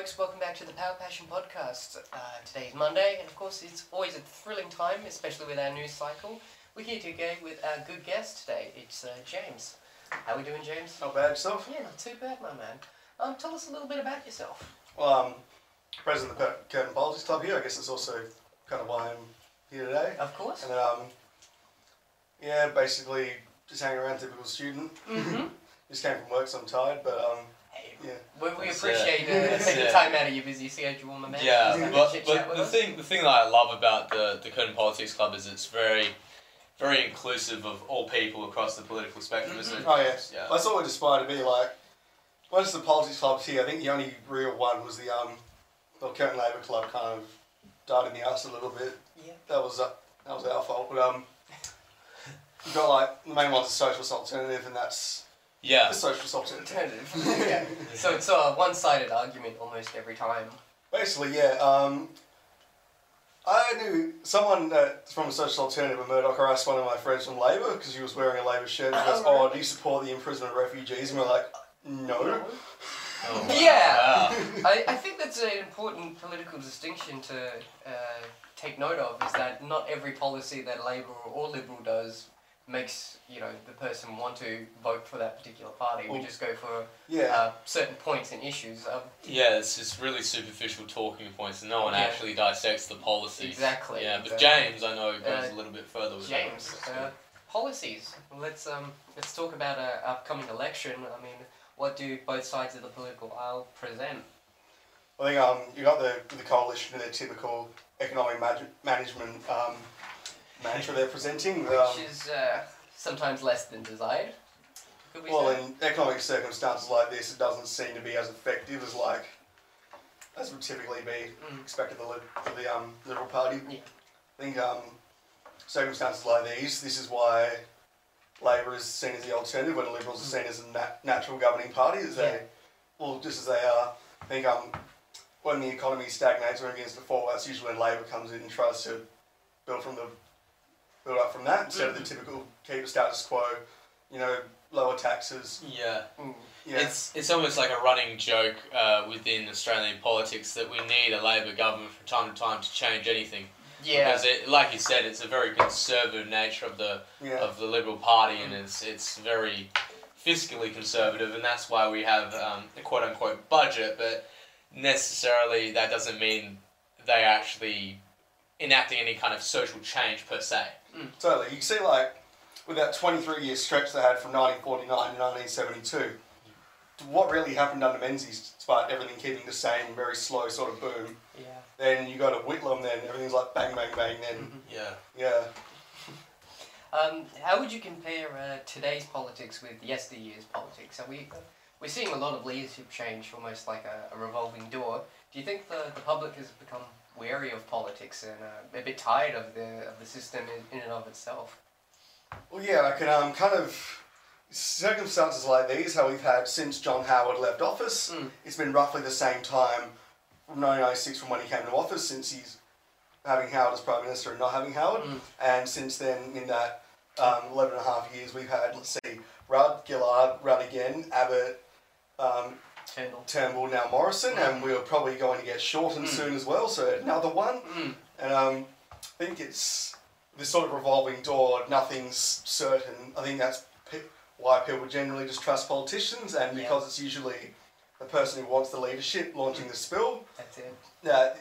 folks. Welcome back to the Power Passion Podcast. Uh, today is Monday, and of course, it's always a thrilling time, especially with our news cycle. We're here today with our good guest today. It's uh, James. How are we doing, James? Not bad yourself? Yeah, not too bad, my man. Um, tell us a little bit about yourself. Well, um, president of the Curtin Politics Club here. I guess that's also kind of why I'm here today. Of course. And um, yeah, basically just hanging around, typical student. Mm-hmm. Just came from work, so I'm tired, but um, yeah. we, we That's appreciate it. uh, That's taking it. time out of your busy schedule, my man. Yeah, to but, chit chat but the us. thing the thing that I love about the the Curtin Politics Club is it's very very inclusive of all people across the political spectrum, isn't it? oh yes, Yeah. that's always aspired to be like. Most of the politics clubs here, I think the only real one was the um, the Curtin Labour Club. Kind of died in the ass a little bit. Yeah. That was uh, that was our fault. But um, you got like the main one's the socialist alternative, and that's Yeah. the social alternative. Alternative. yeah. So it's a one-sided argument almost every time. Basically, yeah. Um, I knew someone that's from a social alternative in Murdoch asked one of my friends from Labor because he was wearing a Labor shirt. He goes, Oh, "Oh, do you support the imprisonment of refugees?" And we're like, "No." Oh, Yeah. I, I think that's an important political distinction to uh, take note of is that not every policy that Labour or Liberal does makes you know the person want to vote for that particular party. We just go for Yeah. uh, certain points and issues. Um, Yeah, it's just really superficial talking points, and no one Yeah. actually dissects the policies. Exactly, Yeah, but exactly. James, I know, goes Uh, a little bit further with James, that. uh, policies. Let's um let's talk about a upcoming election. I mean, what do both sides of the political aisle present? I think um, you got the the coalition and their typical economic mag- management um, mantra they're presenting. Which Um, is uh, sometimes less than desired. We well, say? in economic circumstances like this, it doesn't seem to be as effective as like as would typically be Mm. expected of the, the um, Liberal Party. Yeah. I think um, circumstances like these, this is why Labor is seen as the alternative when the Liberals are seen as a nat- natural governing party. As they, Yeah. well, just as they are. I think um, when the economy stagnates or begins to fall, that's usually when Labor comes in and tries to build from the build up from that instead of the typical keep status quo. You know, lower taxes. Yeah. Mm. Yeah. It's it's almost like a running joke uh, within Australian politics that we need a Labor government from time to time to change anything. Yeah. Because it, like you said, it's a very conservative nature of the yeah. of the Liberal Party, and it's it's very fiscally conservative, and that's why we have um, a quote unquote budget. But necessarily, that doesn't mean they are actually enacting any kind of social change per se. Totally. You can see, like, with that 23 year stretch they had from 1949 to 1972, what really happened under Menzies, despite everything keeping the same, very slow sort of boom. Yeah. Then you go to Whitlam, then everything's like bang, bang, bang. Then, Yeah. yeah. Um, how would you compare uh, today's politics with yesteryear's politics? Are we we're seeing a lot of leadership change, almost like a, a revolving door. Do you think the, the public has become wary of politics and uh, a bit tired of the of the system in, in and of itself? Well, yeah, I can um, kind of. Circumstances like these, how we've had since John Howard left office, Mm. it's been roughly the same time from 1996 from when he came to office, since he's having Howard as Prime Minister and not having Howard. Mm. And since then, in that um, 11 and a half years, we've had, let's see, Rudd, Gillard, Rudd again, Abbott, um, Turnbull. Turnbull, now Morrison, and we're probably going to get Shorten Mm. soon as well, so another one. Mm. And um, I think it's this sort of revolving door, nothing's certain. I think that's pe- why people generally just trust politicians, and Yeah. because it's usually the person who wants the leadership launching the spill, That's it.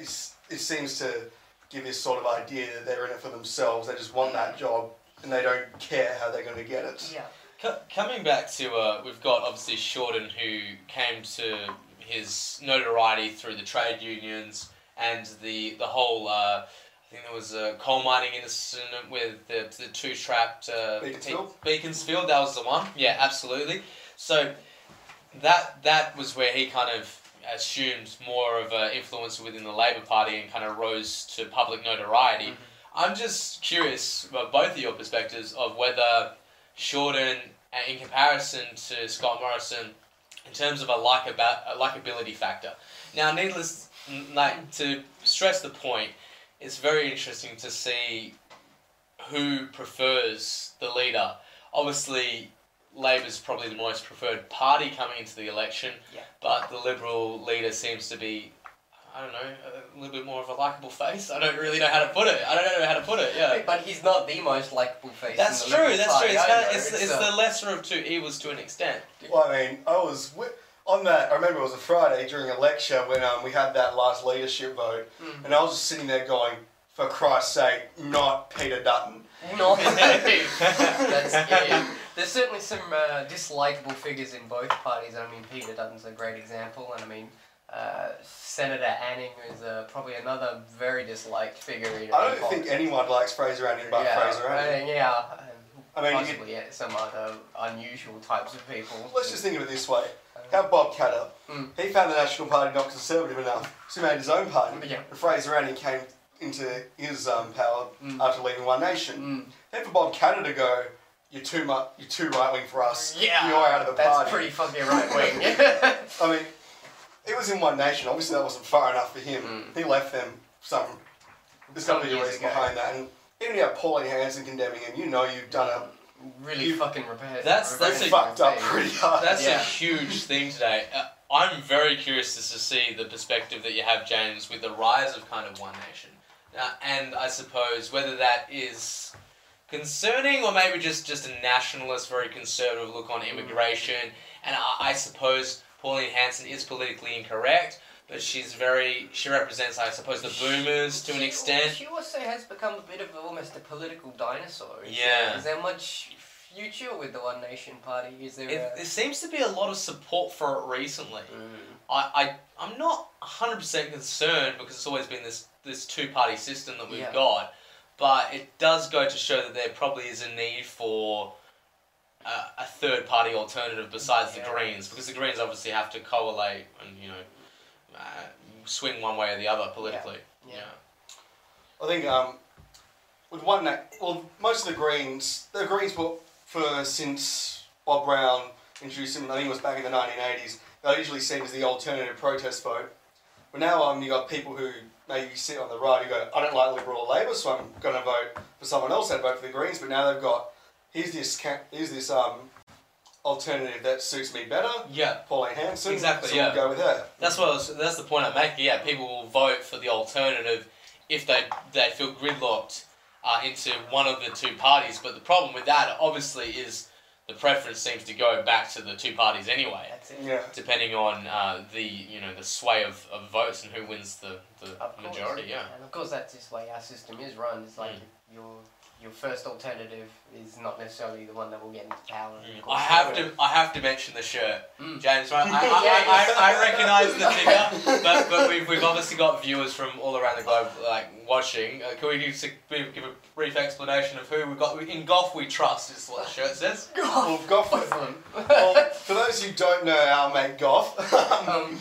is, it seems to give this sort of idea that they're in it for themselves. They just want that job, and they don't care how they're going to get it. Yeah. Co- coming back to, uh, we've got obviously Shorten who came to his notoriety through the trade unions and the the whole. Uh, I think there was a coal mining incident with the, the two trapped uh, Beaconsfield? Be- Beaconsfield. That was the one. Yeah, absolutely. So that that was where he kind of assumed more of an influence within the Labor Party and kind of rose to public notoriety. I'm just curious about both of your perspectives of whether Shorten, uh, in comparison to Scott Morrison, in terms of a like about a likability factor. Now, needless like to stress the point, it's very interesting to see who prefers the leader. Obviously, Labor's probably the most preferred party coming into the election. Yeah. But the Liberal leader seems to be, I don't know, a little bit more of a likable face. I don't really know how to put it. I don't know how to put it. Yeah. But he's not the most likable face. That's in the true. That's Party true. It's, kind of, it's, it's uh, the lesser of two evils to an extent. Well, I mean, I was wi- on that. I remember it was a Friday during a lecture when um, we had that last leadership vote, Mm. and I was just sitting there going, "For Christ's sake, not Peter Dutton." No, that's yeah. There's certainly some uh, dislikable figures in both parties. I mean, Peter Dutton's a great example, and I mean, uh, Senator Anning is uh, probably another very disliked figure in. I don't politics. think anyone likes Fraser Anning but yeah, Fraser Anning. uh, yeah. I mean, you could- possibly yeah, some other unusual types of people. Let's just think of it this way: How Bob Katter, Mm. he found the National Party not conservative enough, so he made his own party. Yeah. And Fraser Anning came into his um, power Mm. after leaving One Nation. Mm. Then for Bob Katter to go, "You're too much. You're too right wing for us. Yeah, you're out of the that's party." pretty fucking right wing. I mean, it was in One Nation. Obviously, that wasn't far enough for him. Mm. He left them some. There's got to be a reason behind that. And even you have Pauline Hanson condemning him, you know you've done a really You- fucking repair. That's- that's a- fucked up pretty hard. That's a huge thing today. Uh, I'm very curious to see the perspective that you have, James, with the rise of kind of One Nation. Uh, and I suppose whether that is concerning or maybe just, just a nationalist, very conservative look on immigration. And I, I suppose Pauline Hanson is politically incorrect, but she's very, she represents, I suppose, the boomers to an extent. She also has become a bit of almost a political dinosaur. Is Yeah. There, is there much future with the One Nation Party? Is there? It, a... there seems to be a lot of support for it recently. Mm. I, I I'm not hundred percent concerned because it's always been this this two party system that we've Yeah. got, but it does go to show that there probably is a need for a, a third party alternative besides Yeah. the Greens because the Greens obviously have to collate and you know uh, swing one way or the other politically. Yeah. I think um, with one na- well, most of the Greens, the Greens were for since Bob Brown introduced them. I think it was back in the 1980s. They're usually seen as the alternative protest vote. But now um, you got people who maybe sit on the right who go, I don't like Liberal or Labor, so I'm going to vote for someone else. I'd vote for the Greens. But now they've got here's this ca- here's this um, alternative that suits me better. Yeah, Pauline Hanson. Exactly, So yeah. we'll go with her. that's what was, that's the point I'm making. Yeah, people will vote for the alternative if they they feel gridlocked uh, into one of the two parties. But the problem with that, obviously, is the preference seems to go back to the two parties anyway, That's it. Yeah. depending on uh, the you know the sway of, of votes and who wins the, the majority. Yeah. And of course, that's just the way our system is run. It's like Mm. your your first alternative is not necessarily the one that will get into power. and I have to I have to mention the shirt, Mm. James. Right? I, I, Yeah. I, I, I recognise the figure, but, but we've, we've obviously got viewers from all around the globe like watching. Uh, can we give, a- give a brief explanation of who we've got? In Gough, we trust is what the shirt says. Well, Gough, Excellent. well, for those who don't know our mate Gough, um,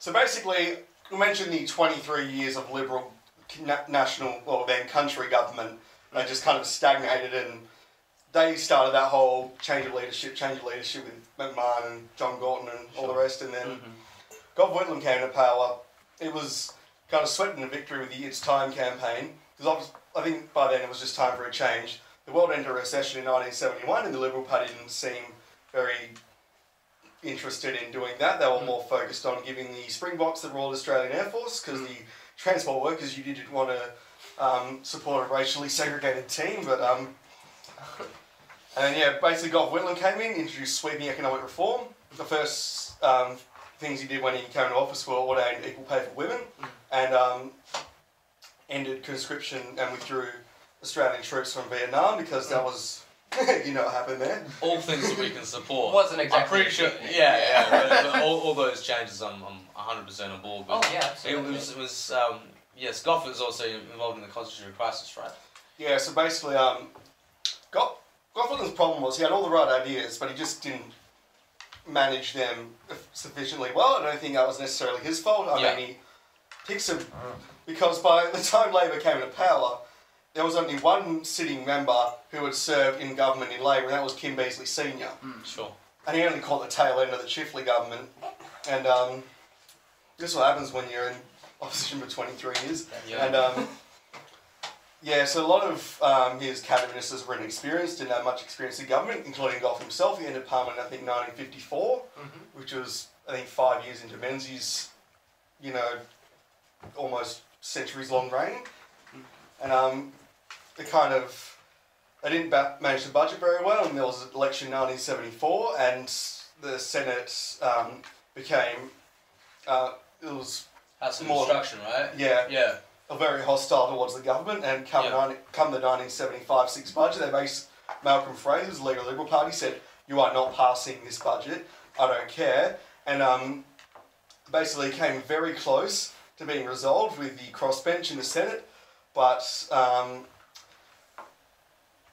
so basically, we mentioned the 23 years of Liberal na- national, well then country government, they just kind of stagnated and they started that whole change of leadership, change of leadership with McMahon and John Gorton and all the rest, and then mhm. Gough Whitlam came to power. It was kind of sweating a victory with the It's Time campaign, because I think by then it was just time for a change. The world entered a recession in 1971, and the Liberal Party didn't seem very interested in doing that. They were Mm. more focused on giving the Springboks the Royal Australian Air Force, because the transport workers, you didn't want to um, support a racially segregated team, but um, and then yeah, basically Gough Whitlam came in, introduced sweeping economic reform. The first um, things he did when he came to office were ordained equal pay for women, and um, ended conscription and withdrew Australian troops from Vietnam because that was, you know, what happened there. All things that we can support. Wasn't exactly. I'm pretty sure. a picnic. Yeah, yeah. but, but all, all those changes, I'm, I'm 100 percent on board with. Oh yeah, It was, it was um, yes, Gough was also involved in the constitutional crisis, right? Yeah, so basically, um, Whitlam's problem was he had all the right ideas, but he just didn't manage them sufficiently well. I don't think that was necessarily his fault. I Yeah. mean, he picks them because by the time Labor came to power, there was only one sitting member who had served in government in Labor, and that was Kim Beazley Senior. Sure. And he only caught the tail end of the Chifley government. And um, this is what happens when you're in opposition for 23 years. Yeah. And um, Yeah, so a lot of um, his cabinet ministers were inexperienced, didn't have much experience in government, including Gough himself. He entered Parliament, I think, 1954, Mhm. which was, I think, five years into Menzies, you know, almost centuries long reign. And um, it kind of, they didn't ba- manage the budget very well, and there was an election in 1974, and the Senate um, became, uh, it was, That's More- instruction, right? yeah, Yeah. are very hostile towards the government, and come, Yeah. 90, come the 1975-6 budget, they based Malcolm Fraser's Legal Liberal Party said, "You are not passing this budget. I don't care." And um, basically came very close to being resolved with the crossbench in the Senate, but um,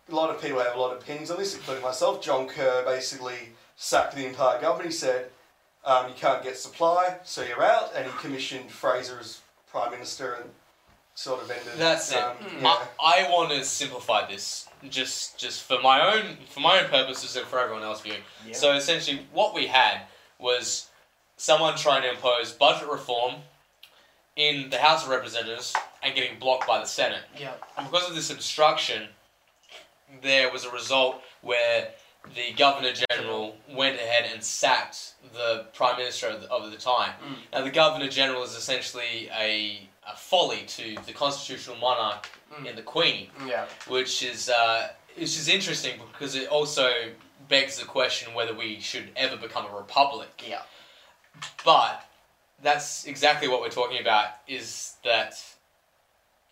a lot of people have a lot of opinions on this, including myself. John Kerr basically sacked the entire government. He said, um, "You can't get supply, so you're out," and he commissioned Fraser as prime minister and sort of ended. That's it. um, Mm. Yeah. I, I want to simplify this just just for my own for my own purposes and for everyone else viewing. Yeah. So essentially, what we had was someone trying to impose budget reform in the House of Representatives and getting blocked by the Senate. yeah. And because of this obstruction, there was a result where the Governor General went ahead and sacked the Prime Minister of the, of the time. Mm. Now, the Governor General is essentially a, a folly to the constitutional monarch Mm. in the Queen, Yeah. which is uh, which is interesting because it also begs the question whether we should ever become a republic. Yeah. But that's exactly what we're talking about. Is that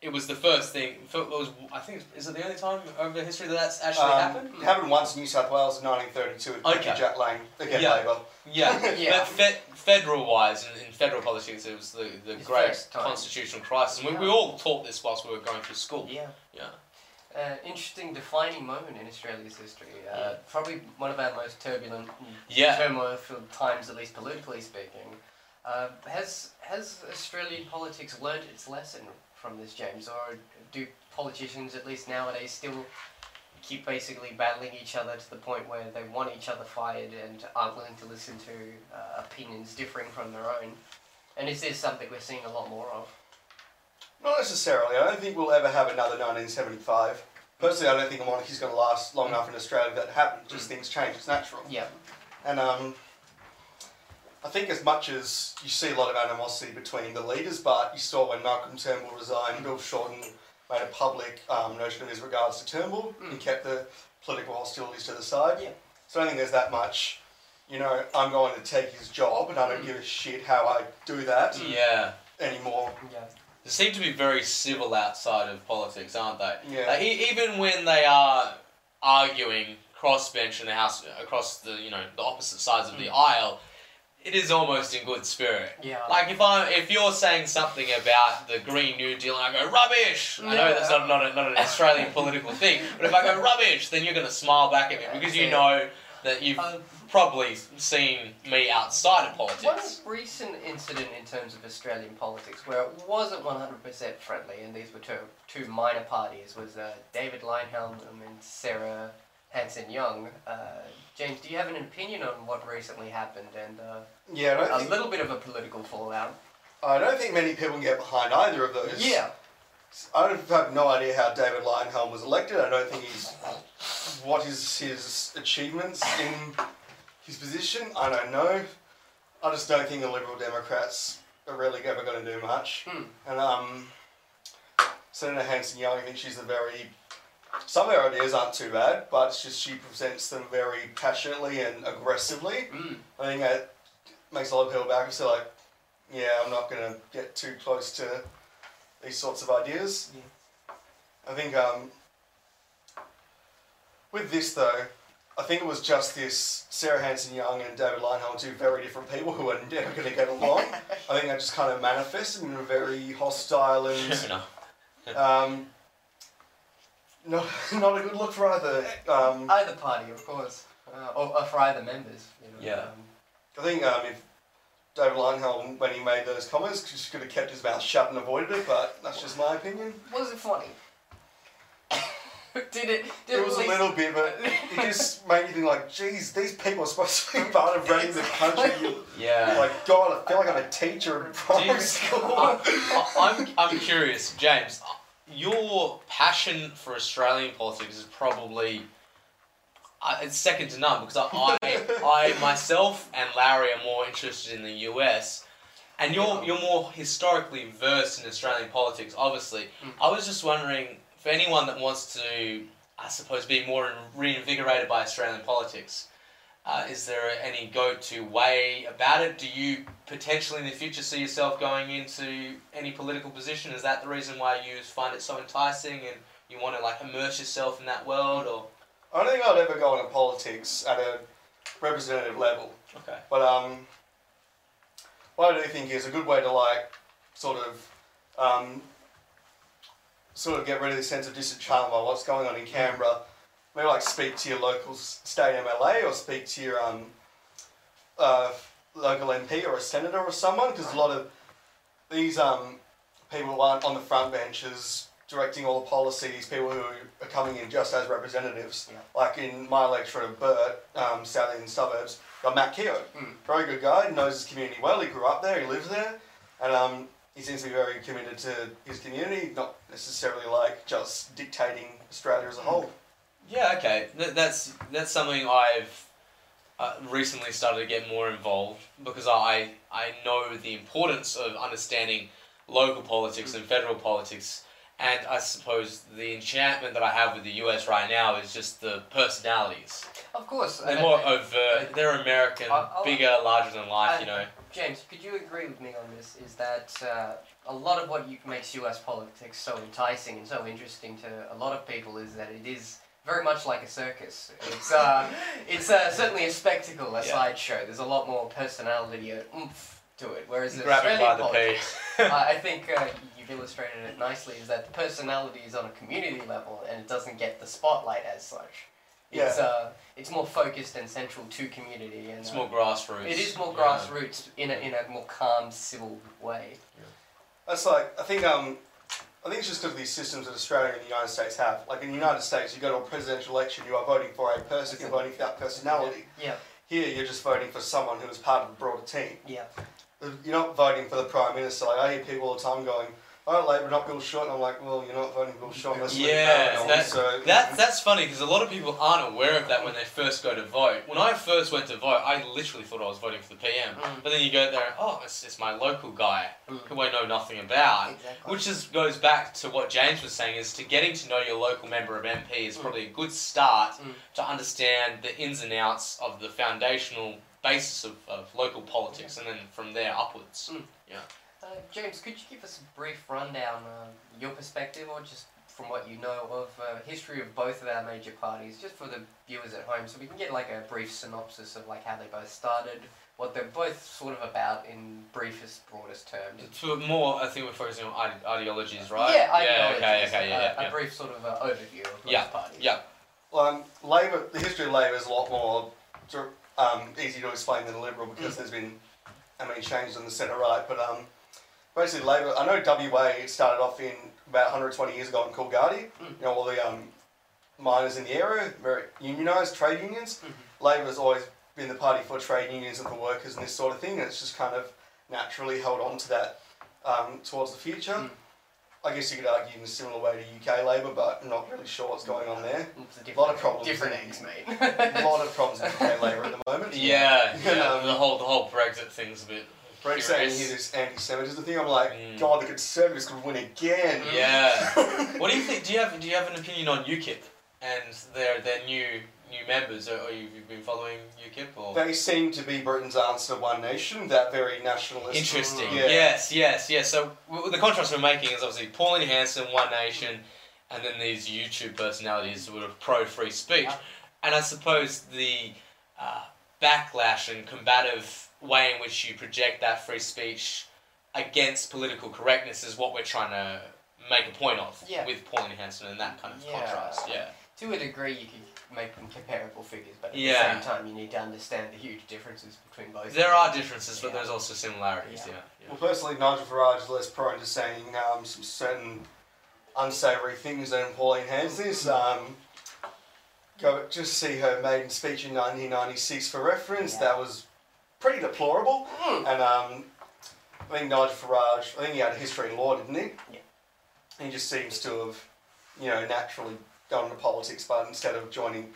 it was the first thing? It was I think is it the only time over history that that's actually Um, happened? It happened once in New South Wales in 1932 with Okay. Jack Lang again Yeah. Labor. Yeah, Yeah. but fe- federal wise, in, in federal politics, it was the, the It's great constitutional crisis. And we, we all taught this whilst we were going through school. Yeah. Yeah. Uh, interesting defining moment in Australia's history. Uh, Probably one of our most turbulent Yeah. turmoil-filled times, at least politically speaking. Uh, has has Australian politics learned its lesson from this, James, or do politicians, at least nowadays, still keep basically battling each other to the point where they want each other fired and aren't willing to listen to uh, opinions differing from their own? And is this something we're seeing a lot more of? Not necessarily. I don't think we'll ever have another 1975. Personally, I don't think a monarchy's going to last long enough in Australia that happens. Just things change. It's natural. Yeah. And um, I think as much as you see a lot of animosity between the leaders, but you saw when Malcolm Turnbull resigned, Bill Shorten made a public um, notion of his regards to Turnbull. He Mm. kept the political hostilities to the side. Yeah. So I don't think there's that much, you know, I'm going to take his job and I don't Mm. give a shit how I do that Yeah. anymore. Yeah. They seem to be very civil outside of politics, aren't they? Yeah. Like, e- even when they are arguing crossbench in the house across the you know the opposite sides of the aisle, it is almost in good spirit. Yeah. Like if I if you're saying something about the Green New Deal and I go rubbish, I know that's not not, a, not an Australian political thing, but if I go rubbish, then you're gonna smile back at me because you know that you've Uh, probably seen me outside of politics. One recent incident in terms of Australian politics where it wasn't 100% friendly, and these were two, two minor parties, was uh, David Leyonhjelm and Sarah Hanson Young. Uh, James, do you have an opinion on what recently happened and uh, Yeah, a little bit of a political fallout? I don't think many people can get behind either of those. Yeah. I don't- have no idea how David Leyonhjelm was elected. I don't think he's. What is his achievements in his position? I don't know. I just don't think the Liberal Democrats are really ever going to do much. Hmm. And um, Senator Hanson Young, I think she's a very. Some of her ideas aren't too bad, but it's just she presents them very passionately and aggressively. Mm. I think that makes a lot of people back and say like, yeah, I'm not going to get too close to these sorts of ideas. I think um, with this though, I think it was just this Sarah Hanson Young and David Leyonhjelm, two very different people who are never going to get along. I think that just kind of manifested in a very hostile and um, not, not a good look for either. Um, Either party, of course, uh, or, or for either members. You know, Yeah. Um, I think um, if David Leyonhjelm, when he made those comments, just could have kept his mouth shut and avoided it, but that's just my opinion. was it funny? did it? Did It was a little bit, but it just made me think like, geez, these people are supposed to be part of running the country. Yeah. Like, God, I feel like I'm a teacher in primary you- school. I, I'm, I'm curious, James. Your passion for Australian politics is probably uh, it's second to none because I, I, I myself and Larry are more interested in the US, and you're you're more historically versed in Australian politics. Obviously, Mm. I was just wondering for anyone that wants to, I suppose, be more reinvigorated by Australian politics. Uh, is there any go-to way about it? Do you potentially in the future see yourself going into any political position? Is that the reason why you find it so enticing and you want to like immerse yourself in that world? Or I don't think I'd ever go into politics at a representative level. okay, But um, what I do think is a good way to like sort of um, sort of get rid of this sense of disenchantment by what's going on in Canberra. Maybe like speak to your local state MLA or speak to your um, uh, local MP or a senator or someone because a lot of these um, people aren't on the front benches directing all the policies, people who are coming in just as representatives. Yeah. Like in my electorate of Burt, um, South Eastern Suburbs, got Matt Keogh. Mm. Very good guy, knows his community well, he grew up there, he lives there, and um, he seems to be very committed to his community, not necessarily like just dictating Australia as a whole. Yeah, okay, Th- that's that's something I've uh, recently started to get more involved because I I know the importance of understanding local politics and federal politics. And I suppose the enchantment that I have with the US right now is just the personalities. Of course. They're more and- overt. They're American, I'll- I'll- bigger, larger than life. I- You know. James, could you agree with me on this? Is that uh, a lot of what you, makes U.S. politics so enticing and so interesting to a lot of people is that it is very much like a circus. It's uh, it's uh, certainly a spectacle, a Yeah. sideshow. There's a lot more personality and oomph to it. Whereas the Grab it by Australian the politics. I I think uh, you've illustrated it nicely. Is that the personality is on a community level and it doesn't get the spotlight as such. It's uh, it's more focused and central to community and It's uh, more grassroots. it is more Yeah. grassroots in a, in a more calm, civil way. That's like I think um I think it's just because of these systems that Australia and the United States have. Like in the United States, you go to a presidential election, you are voting for a person, you're voting for that personality. Yeah, Here, you're just voting for someone who is part of a broader team. yeah. You're not voting for the prime minister. Like I hear people all the time going, "Oh, Labor, not Bill Short." And I'm like, "Well, you're not voting Bill you're Yeah, that- so That that's funny because a lot of people aren't aware of that when they first go to vote. When I first went to vote, I literally thought I was voting for the PM. Mm. But then you go there, oh, it's, it's my local guy Mm. who I know nothing about. Exactly. Which just goes back to what James was saying: is to getting to know your local member of MP is Mm. probably a good start Mm. to understand the ins and outs of the foundational basis of, of local politics, and then from there upwards. Mm. Uh, James, could you give us a brief rundown, uh, your perspective, or just from what you know of uh, history of both of our major parties, just for the viewers at home, so we can get like a brief synopsis of like how they both started, what they're both sort of about in briefest, broadest terms. For more, I think we're focusing on ide- ideologies, right? Yeah, Yeah. Okay. Okay. Yeah. uh, Yeah. A yeah. brief sort of uh, overview of both Yeah, parties. yeah. Well, um, Labor, the history of Labor is a lot more um, easy to explain than Liberal because Mm. there's been, I mean, changes in the centre right. But um, basically, Labor. I know WA started off in about 120 years ago in Coolgardie. Mm. You know, all the um, miners in the area, very unionised trade unions. Mhm. Has always been the party for trade unions and for workers and this sort of thing, and it's just kind of naturally held on to that um, towards the future. Mm. I guess you could argue in a similar way to UK Labor, but I'm not really sure what's going on there. It's a Lot of problems Different eggs, mate. a lot of problems with UK Labour at the moment. Yeah, yeah. Um, the whole the whole Brexit thing's a bit. Brexit saying he's here this anti-Semitism thing. I'm like, Mm. God, the Conservatives could win again. Yeah. what do you think? Do you have do you have an opinion on UKIP and their their new new members? Or, or you've you've been following UKIP or? They seem to be Britain's answer to One Nation. That very nationalist. Interesting. Yeah. Yes, yes, yes. So w- the contrast we're making is obviously Pauline Hanson, One Nation, and then these YouTube personalities who are pro free speech. And I suppose the uh, backlash and combative way in which you project that free speech against political correctness is what we're trying to make a point of Yeah. with Pauline Hanson and that kind of Yeah. contrast. Yeah. To a degree, you could make them comparable figures, but at Yeah. the same time, you need to understand the huge differences between both. There are differences, but there's also similarities. Yeah. Yeah. yeah. Well, personally, Nigel Farage is less prone to saying um, some certain unsavoury things than Pauline Hanson is. Um, go just see her maiden speech in 1996 for reference. Yeah. That was pretty deplorable. Mm. And um, I think Nigel Farage, I think he had a history in law, didn't he? Yeah. he just seems to have, you know, naturally gone into politics, but instead of joining,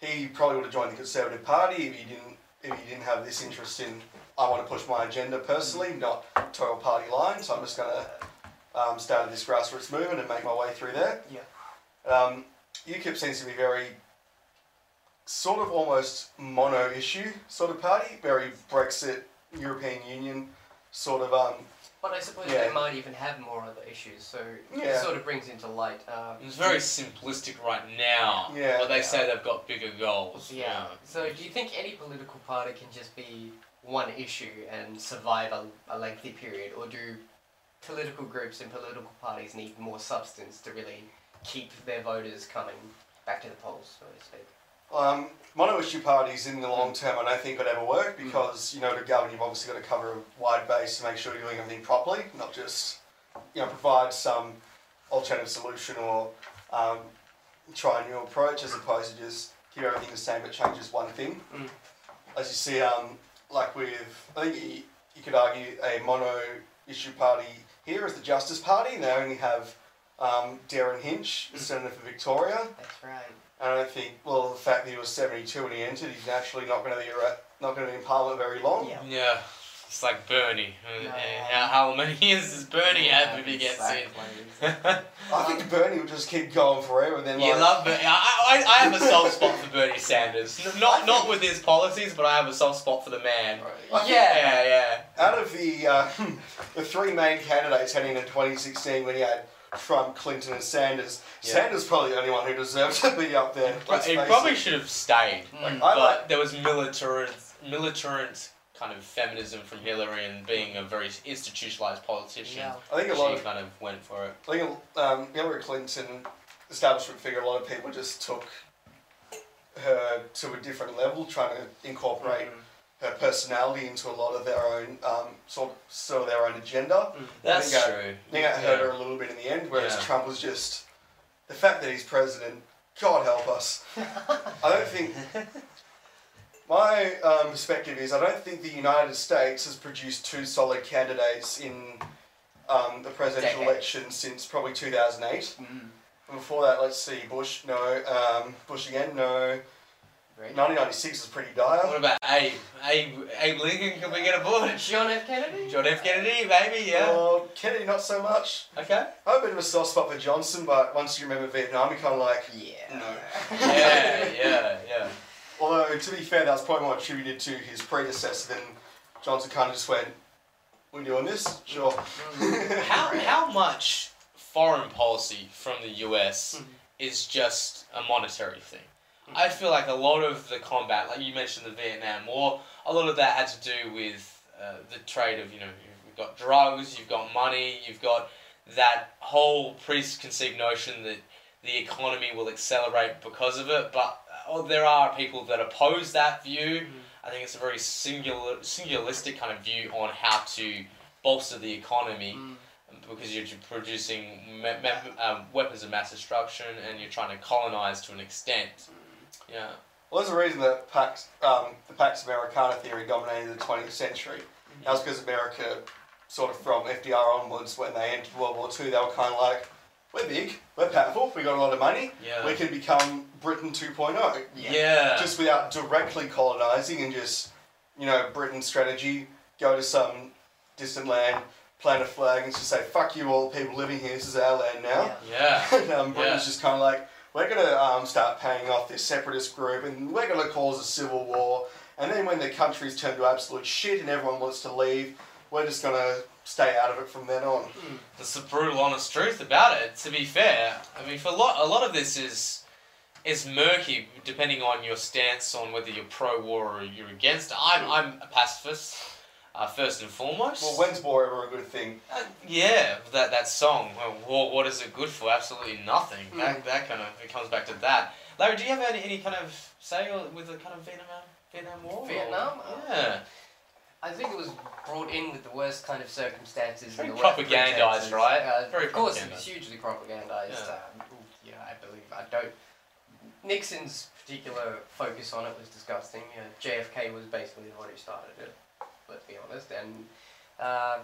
he probably would have joined the Conservative Party if he didn't if he didn't have this interest in I want to push my agenda personally, not total party line. So I'm just going to um, start this grassroots movement and make my way through there. Yeah. Um, UKIP seems to be very sort of almost mono issue sort of party, very Brexit, European Union sort of um, But I suppose Yeah. they might even have more other issues, so Yeah. it sort of brings into light. Um, It's very simplistic right now. Yeah. But they say they've got bigger goals. Yeah. So do you think any political party can just be one issue and survive a, a lengthy period, or do political groups and political parties need more substance to really keep their voters coming back to the polls, so to speak? Um, mono issue parties in the long term, I don't think would ever work because you know to govern you've obviously got to cover a wide base to make sure you're doing everything properly, not just you know provide some alternative solution or um, try a new approach as opposed to just keep everything the same but change just one thing. Mm. As you see, um, like with I think you, you could argue a mono issue party here is the Justice Party. and They only have um, Derryn Hinch, the Senator for Victoria. That's right. I don't think. Well, the fact that he was seventy-two when he entered, he's actually not going to be ar- not going to be in Parliament very long. Yeah. Yeah. It's like Bernie. Uh, No. How, how many years does Bernie have if he gets in? I think Bernie will just keep going forever. Then You like, love Bernie. I, I, I have a soft spot for Bernie Sanders. Not not with his policies, but I have a soft spot for the man. I think- Yeah, yeah. out of the uh, the three main candidates heading into twenty sixteen, when he had Trump, Clinton, and Sanders, Yeah. Sanders probably the only one who deserved to be up there. But he probably it. should have stayed. Mm. I but like- there was militarant, militarant kind of feminism from Hillary and being a very institutionalized politician. Yeah. I think a She lot of kind of went for it. I think um, Hillary Clinton, establishment figure, a lot of people just took her to a different level, trying to incorporate Mm. Her personality into a lot of their own um, sort of, sort of their own agenda. That's think I- true. I think that hurt her a little bit in the end, whereas Yeah. Trump was just the fact that he's president. God help us. I don't think. My um, perspective is I don't think the United States has produced two solid candidates in um, the presidential Decade. election since probably 2008. Mm. Before that, let's see, Bush, no. Um, Bush again, no. Right. 1996 was pretty dire. What about Abe? Abe, Abe Lincoln? Can we get aboard? John F. Kennedy? John F. Kennedy, maybe, yeah. Well, Kennedy, not so much. Okay. I have a bit of a soft spot for Johnson, but once you remember Vietnam, you're kind of like, Yeah. No. Yeah, yeah, yeah. Although, to be fair, that was probably more attributed to his predecessor than Johnson kind of just went, we're doing this? Sure. Mm. How, how much foreign policy from the US Mhm. is just a monetary thing? I feel like a lot of the combat, like you mentioned the Vietnam War, a lot of that had to do with uh, the trade of, you know, you've got drugs, you've got money, you've got that whole preconceived notion that the economy will accelerate because of it. But uh, there are people that oppose that view. Mhm. I think it's a very singular, singulistic kind of view on how to bolster the economy Mm. because you're producing um, weapons of mass destruction and you're trying to colonize to an extent. Yeah. Well, there's a reason that Pax, um, the Pax Americana theory dominated the 20th century. That was because America, sort of from FDR onwards, when they entered World War II, they were kind of like, we're big, we're powerful, we got a lot of money, Yeah. we can become Britain 2.0. yeah. Just without directly colonising and just, you know, Britain's strategy, go to some distant land, plant a flag and just say, fuck you all the people living here, this is our land now. Yeah. yeah. and um, Britain's Yeah. just kind of like, we're going to um, start paying off this separatist group and we're going to cause a civil war. And then when the country's turned to absolute shit and everyone wants to leave, we're just going to stay out of it from then on. Mm. That's the brutal, honest truth about it. To be fair, I mean, for a lot, a lot of this is is murky depending on your stance on whether you're pro-war or you're against. it. I'm I'm a pacifist, uh, first and foremost. Well, when's war ever a good thing? Uh, yeah, that that song. Well, war, what is it good for? Absolutely nothing. Mm. That, that kind of it comes back to that. Larry, do you have any, any kind of say with the kind of Vietnam Vietnam War? or- Vietnam? Yeah. I think it was brought in with the worst kind of circumstances. Very and the worst propagandized, right? Uh, Very of course, it was hugely propagandized. Yeah. Um, yeah, I believe. I don't. Nixon's particular focus on it was disgusting. You know, JFK was basically the one who started it. Let's be honest. And uh,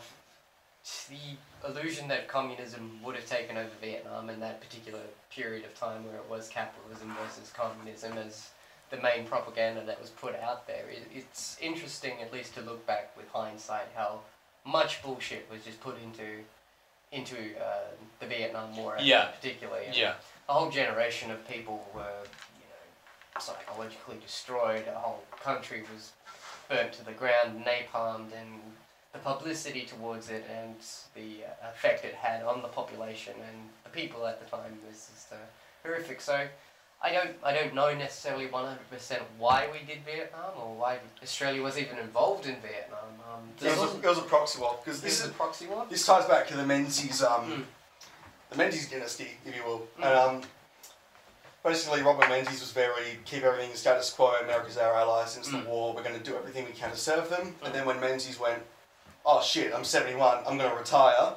the illusion that communism would have taken over Vietnam in that particular period of time where it was capitalism versus communism as the main propaganda that was put out there. It, it's interesting, at least, to look back with hindsight, how much bullshit was just put into into uh, the Vietnam War, Yeah. particularly. And Yeah. a whole generation of people were, you know, psychologically destroyed. A whole country was burnt to the ground, napalmed, and the publicity towards it and the uh, effect it had on the population and the people at the time was just uh, horrific. So. I don't, I don't know necessarily 100% why we did Vietnam or why Australia was even involved in Vietnam. Um, It was, a, it was a proxy war because this this is is a proxy war? this ties back to the Menzies um, Mm. the Menzies dynasty, if you will. Mm. And um, basically, Robert Menzies was very keep everything status quo. America's our ally since Mm. the war. We're going to do everything we can to serve them. Mm. And then when Menzies went, oh shit, I'm 71, I'm going to retire,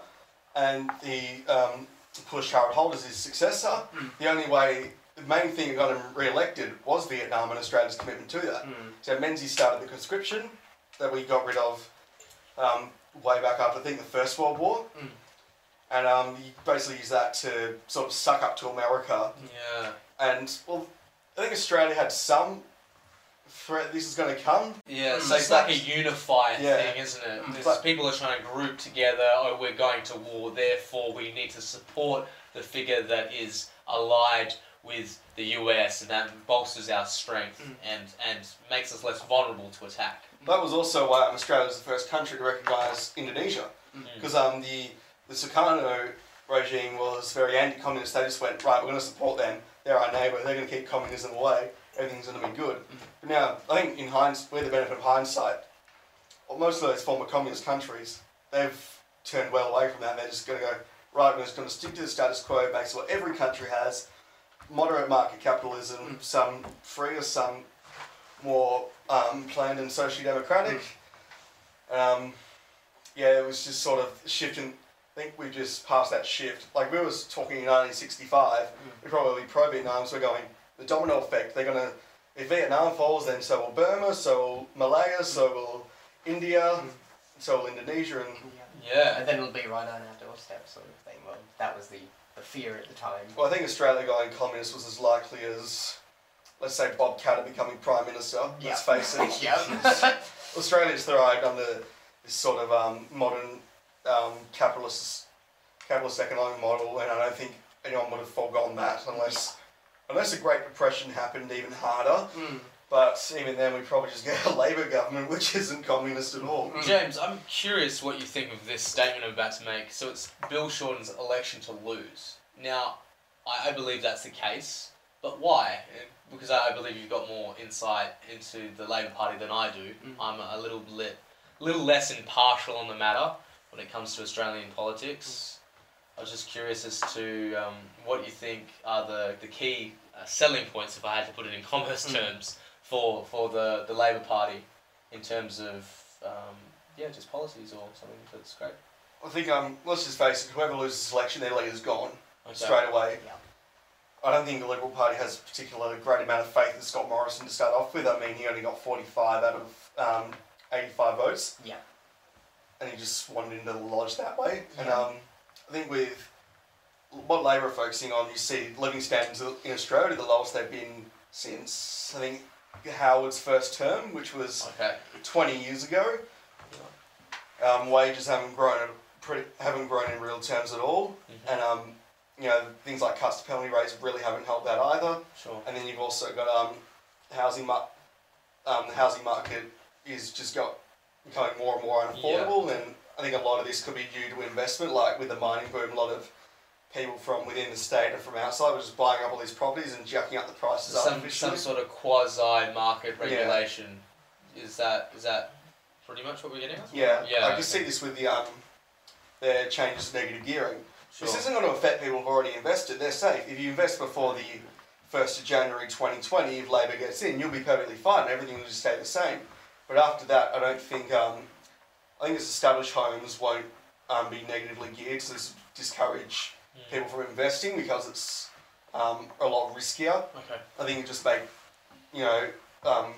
and he um, pushed Harold Holt as his successor. Mm. The only way, the main thing that got him re-elected was Vietnam and Australia's commitment to that. Mm. So Menzies started the conscription that we got rid of um, way back after I think the First World War, Mm. and um, you basically use that to sort of suck up to America. Yeah. And well, I think Australia had some threat this is going to come. Yeah, Mm. so it's like a It's- unifying Yeah. thing, isn't it? Mm. There's But- people are trying to group together, oh, we're going to war, therefore we need to support the figure that is allied with the US, and that bolsters our strength Mm. and, and makes us less vulnerable to attack. That was also why um, Australia was the first country to recognise Indonesia, Mm. because um, the the Sukarno regime was very anti-communist. They just went right, we're going to support them. They're our neighbour. They're going to keep communism away. Everything's going to be good. But now, I think in hindsight, with the benefit of hindsight, most of those former communist countries, they've turned well away from that. They're just going to go right. We're just going to stick to the status quo, makes what every country has. Moderate market capitalism, some freer, some more um, planned and socially democratic. Um, yeah, it was just sort of shifting. I think we just passed that shift. Like we was talking in 1965, we're probably pro Vietnam, so we're going the domino effect. They're gonna if Vietnam falls, then so will Burma, so will Malaya, so will India, Mm. so will Indonesia, and Yeah. And then it'll be right on our doorstep, sort of thing. Well, that was the, the fear at the time. well, I think Australia going communist was as likely as, let's say, Bob Katter becoming prime minister. Let's face it. yeah. Australia's thrived under this sort of um, modern um, capitalist capitalist economic model, and I don't think anyone would have forgone that unless unless the Great Depression happened even harder. mm. But even then, we probably just get a Labor government, which isn't communist at all. Mm. James, I'm curious what you think of this statement I'm about to make. So it's Bill Shorten's election to lose. Now, I, I believe that's the case, but why? Because I, I believe you've got more insight into the Labor Party than I do. Mm. I'm a little bit, little less impartial on the matter when it comes to Australian politics. I was just curious as to um, what you think are the, the key uh, selling points, if I had to put it in commerce Mm. terms, for, for the, the Labor Party in terms of um, yeah, just policies or something that's great. I think um, let's just face it: whoever loses the election, their leader's gone Okay. straight away. Yeah. I don't think the Liberal Party has a particular great amount of faith in Scott Morrison to start off with. I mean, he only got 45 out of um, 85 votes. Yeah. And he just wanted into the lodge that way. And um, I think with what Labor are focusing on, you see living standards in Australia are the lowest they've been since, I think, Howard's first term, which was Okay. 20 years ago. Um, wages haven't grown pretty, haven't grown in real terms at all, Mhm. and um, you know things like cuts to penalty rates really haven't helped that either. Sure. And then you've also got um, housing mar- um, the housing market is just got becoming more and more unaffordable, and I think a lot of this could be due to investment, like with the mining boom, a lot of people from within the state and from outside were just buying up all these properties and jacking up the prices Some, some sort of quasi market Yeah. regulation. Is that is that pretty much what we're getting at? Yeah, Yeah, I okay. can see this with the um, their changes to negative gearing. Sure. This isn't going to affect people who've already invested. They're safe. If you invest before the first of January 2020, if Labor gets in, you'll be perfectly fine. Everything will just stay the same. But after that, I don't think. Um, I think its established homes won't um, be negatively geared to dis- discourage Mm. people from investing because it's um, a lot riskier. Okay. I think it just make, you know, um,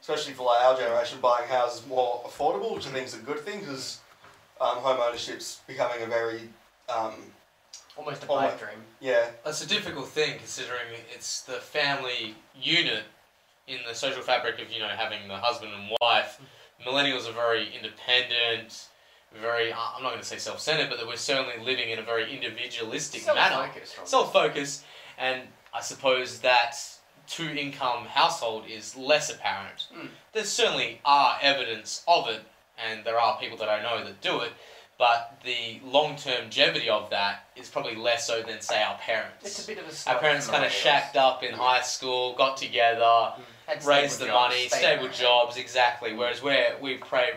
especially for like our generation, buying houses more affordable, which I think is a good thing because um, home ownership's becoming a very um, Almost a pipe dream. yeah It's a difficult thing considering it's the family unit in the social fabric of you know having the husband and wife. Millennials are very independent, very uh, I'm not going to say self-centered, but that we're certainly living in a very individualistic manner, Self-focused. and I suppose that two-income household is less apparent. Mm. There certainly are evidence of it, and there are people that I know that do it. But the long-term longevity of that is probably less so than say our parents. It's a bit of a Our parents kind of shacked up in high school, got together, Had raised stable the jobs, money, stable stable jobs, exactly. Whereas we're, we pray,